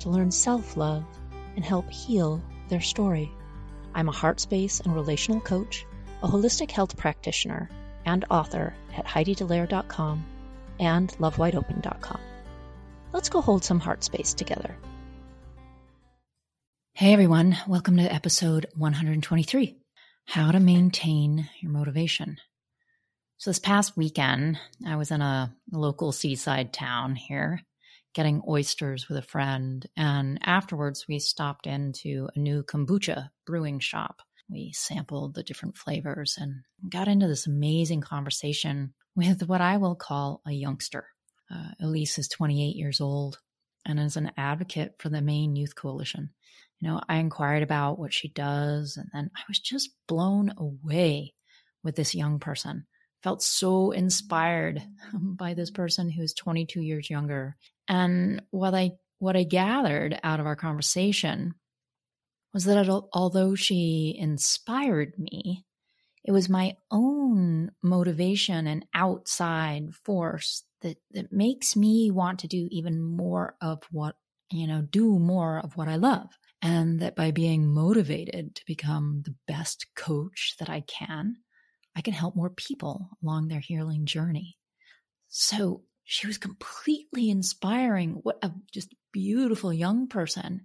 to learn self love and help heal their story. I'm a heart space and relational coach, a holistic health practitioner, and author at HeidiDallaire.com and LoveWideOpen.com. Let's go hold some heart space together. Hey everyone, welcome to episode 123 How to Maintain Your Motivation. So, this past weekend, I was in a local seaside town here getting oysters with a friend. And afterwards, we stopped into a new kombucha brewing shop. We sampled the different flavors and got into this amazing conversation with what I will call a youngster. Uh, Elise is 28 years old and is an advocate for the Maine Youth Coalition. You know, I inquired about what she does, and then I was just blown away with this young person. Felt so inspired by this person who's 22 years younger and what I what I gathered out of our conversation was that although she inspired me, it was my own motivation and outside force that, that makes me want to do even more of what, you know, do more of what I love. And that by being motivated to become the best coach that I can, I can help more people along their healing journey. So she was completely inspiring. What a just beautiful young person.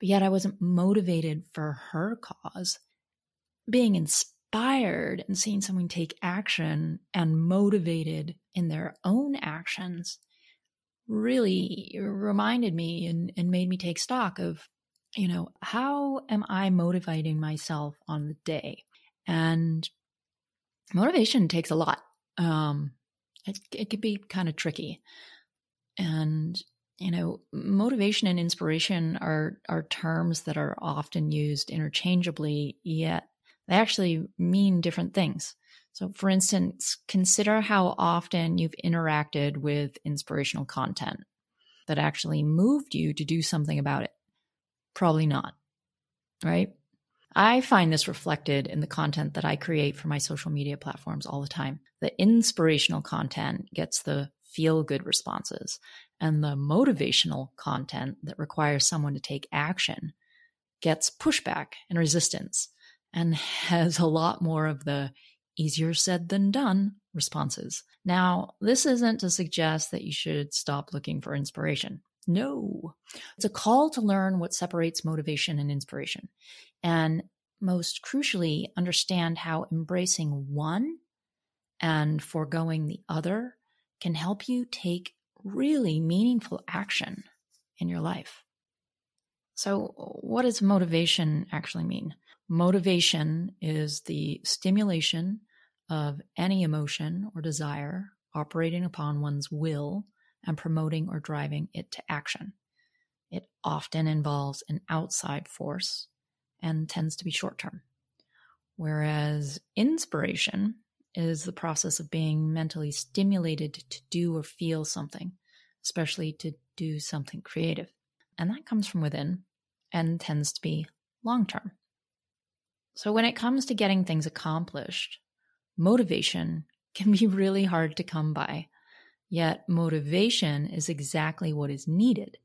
But yet I wasn't motivated for her cause. Being inspired and seeing someone take action and motivated in their own actions really reminded me and, and made me take stock of, you know, how am I motivating myself on the day? And motivation takes a lot. Um, it, it could be kind of tricky. And, you know, motivation and inspiration are, are terms that are often used interchangeably, yet they actually mean different things. So, for instance, consider how often you've interacted with inspirational content that actually moved you to do something about it. Probably not, right? I find this reflected in the content that I create for my social media platforms all the time. The inspirational content gets the feel good responses, and the motivational content that requires someone to take action gets pushback and resistance and has a lot more of the easier said than done responses. Now, this isn't to suggest that you should stop looking for inspiration. No, it's a call to learn what separates motivation and inspiration. And most crucially, understand how embracing one and foregoing the other can help you take really meaningful action in your life. So, what does motivation actually mean? Motivation is the stimulation of any emotion or desire operating upon one's will and promoting or driving it to action. It often involves an outside force and tends to be short term. Whereas inspiration is the process of being mentally stimulated to do or feel something, especially to do something creative. And that comes from within and tends to be long term. So when it comes to getting things accomplished, motivation can be really hard to come by Yet motivation is exactly what is needed.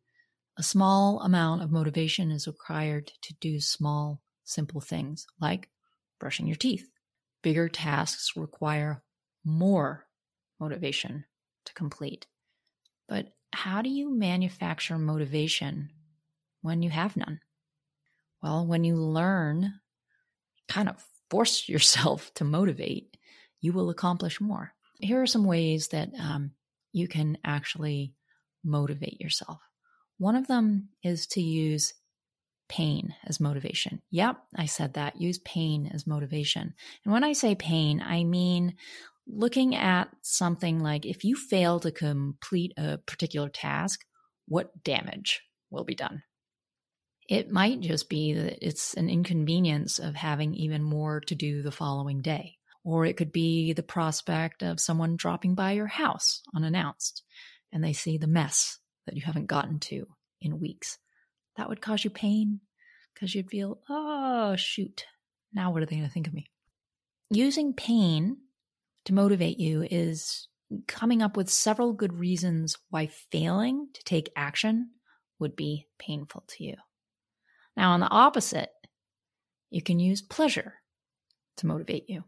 A small amount of motivation is required to do small, simple things like brushing your teeth. Bigger tasks require more motivation to complete. But how do you manufacture motivation when you have none? Well, when you learn, kind of force yourself to motivate, you will accomplish more. Here are some ways that um, you can actually motivate yourself. One of them is to use pain as motivation. Yep, I said that. Use pain as motivation. And when I say pain, I mean looking at something like if you fail to complete a particular task, what damage will be done? It might just be that it's an inconvenience of having even more to do the following day. Or it could be the prospect of someone dropping by your house unannounced and they see the mess that you haven't gotten to in weeks. That would cause you pain because you'd feel, oh, shoot, now what are they going to think of me? Using pain to motivate you is coming up with several good reasons why failing to take action would be painful to you. Now, on the opposite, you can use pleasure to motivate you.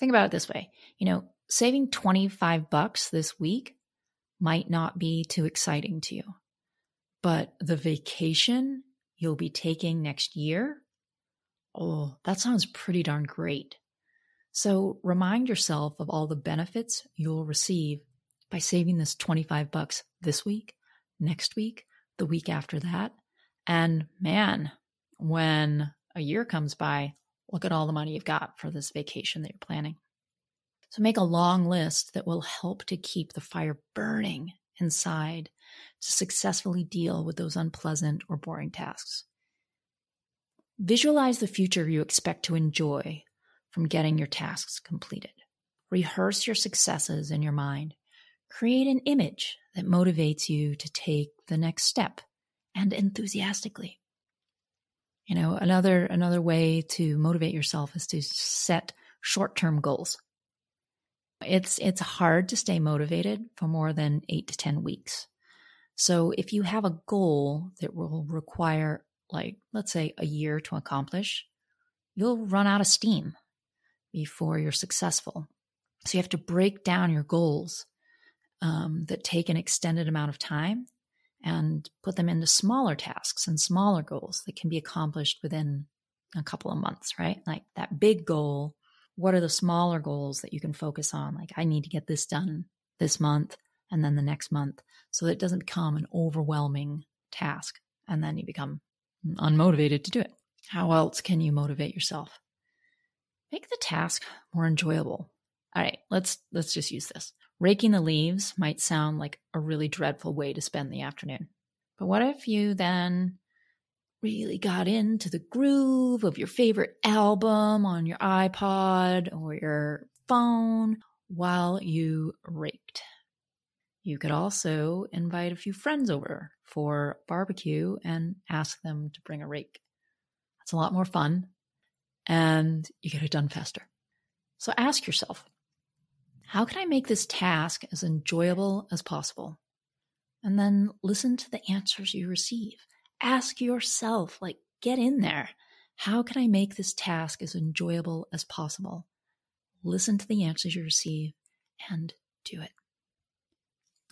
Think about it this way you know, saving 25 bucks this week might not be too exciting to you, but the vacation you'll be taking next year, oh, that sounds pretty darn great. So remind yourself of all the benefits you'll receive by saving this 25 bucks this week, next week, the week after that. And man, when a year comes by, look at all the money you've got for this vacation that you're planning. So make a long list that will help to keep the fire burning inside to successfully deal with those unpleasant or boring tasks. Visualize the future you expect to enjoy from getting your tasks completed. Rehearse your successes in your mind. Create an image that motivates you to take the next step and enthusiastically. You know, another another way to motivate yourself is to set short-term goals. It's it's hard to stay motivated for more than 8 to 10 weeks. So if you have a goal that will require like let's say a year to accomplish, you'll run out of steam before you're successful. So you have to break down your goals um, that take an extended amount of time and put them into smaller tasks and smaller goals that can be accomplished within a couple of months, right? Like that big goal. What are the smaller goals that you can focus on? Like, I need to get this done this month and then the next month so that it doesn't become an overwhelming task and then you become unmotivated to do it. How else can you motivate yourself? Make the task more enjoyable. All right, let's let's just use this. Raking the leaves might sound like a really dreadful way to spend the afternoon. But what if you then really got into the groove of your favorite album on your iPod or your phone while you raked? You could also invite a few friends over for barbecue and ask them to bring a rake. That's a lot more fun and you get it done faster. So ask yourself, how can I make this task as enjoyable as possible? And then listen to the answers you receive. Ask yourself, like, get in there. How can I make this task as enjoyable as possible? Listen to the answers you receive and do it.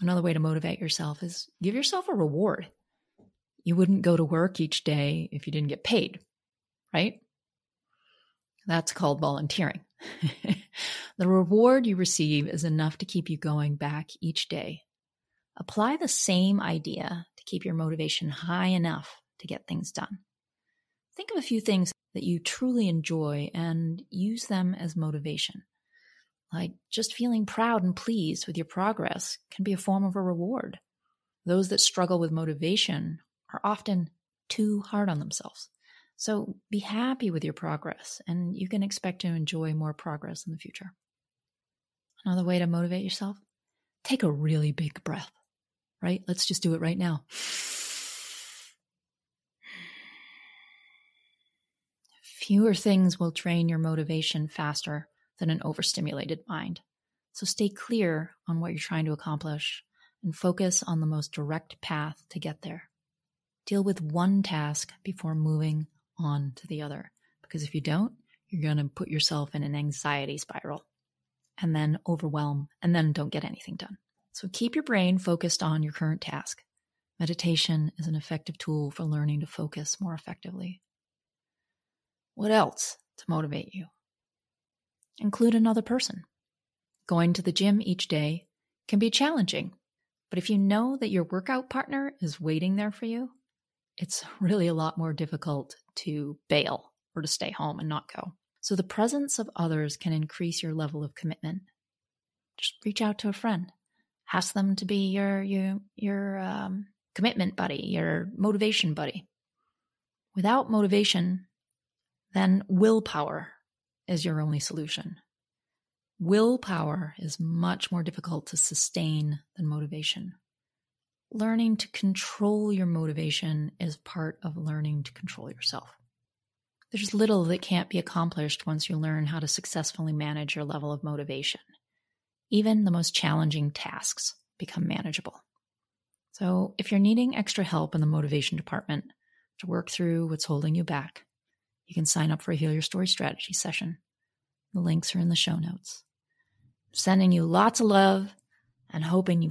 Another way to motivate yourself is give yourself a reward. You wouldn't go to work each day if you didn't get paid, right? That's called volunteering. the reward you receive is enough to keep you going back each day. Apply the same idea to keep your motivation high enough to get things done. Think of a few things that you truly enjoy and use them as motivation. Like just feeling proud and pleased with your progress can be a form of a reward. Those that struggle with motivation are often too hard on themselves. So be happy with your progress, and you can expect to enjoy more progress in the future. Another way to motivate yourself take a really big breath, right? Let's just do it right now. Fewer things will drain your motivation faster than an overstimulated mind. So stay clear on what you're trying to accomplish and focus on the most direct path to get there. Deal with one task before moving on to the other. Because if you don't, you're going to put yourself in an anxiety spiral and then overwhelm and then don't get anything done. So keep your brain focused on your current task. Meditation is an effective tool for learning to focus more effectively. What else to motivate you? Include another person. Going to the gym each day can be challenging, but if you know that your workout partner is waiting there for you, it's really a lot more difficult to bail or to stay home and not go. So the presence of others can increase your level of commitment. Just reach out to a friend. Ask them to be your your your um, commitment buddy, your motivation buddy. Without motivation, then willpower is your only solution. Willpower is much more difficult to sustain than motivation. Learning to control your motivation is part of learning to control yourself. There's little that can't be accomplished once you learn how to successfully manage your level of motivation. Even the most challenging tasks become manageable. So, if you're needing extra help in the motivation department to work through what's holding you back, you can sign up for a Heal Your Story strategy session. The links are in the show notes. sending you lots of love and hoping you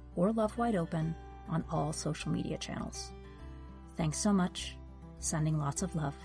or Love Wide Open on all social media channels. Thanks so much. Sending lots of love.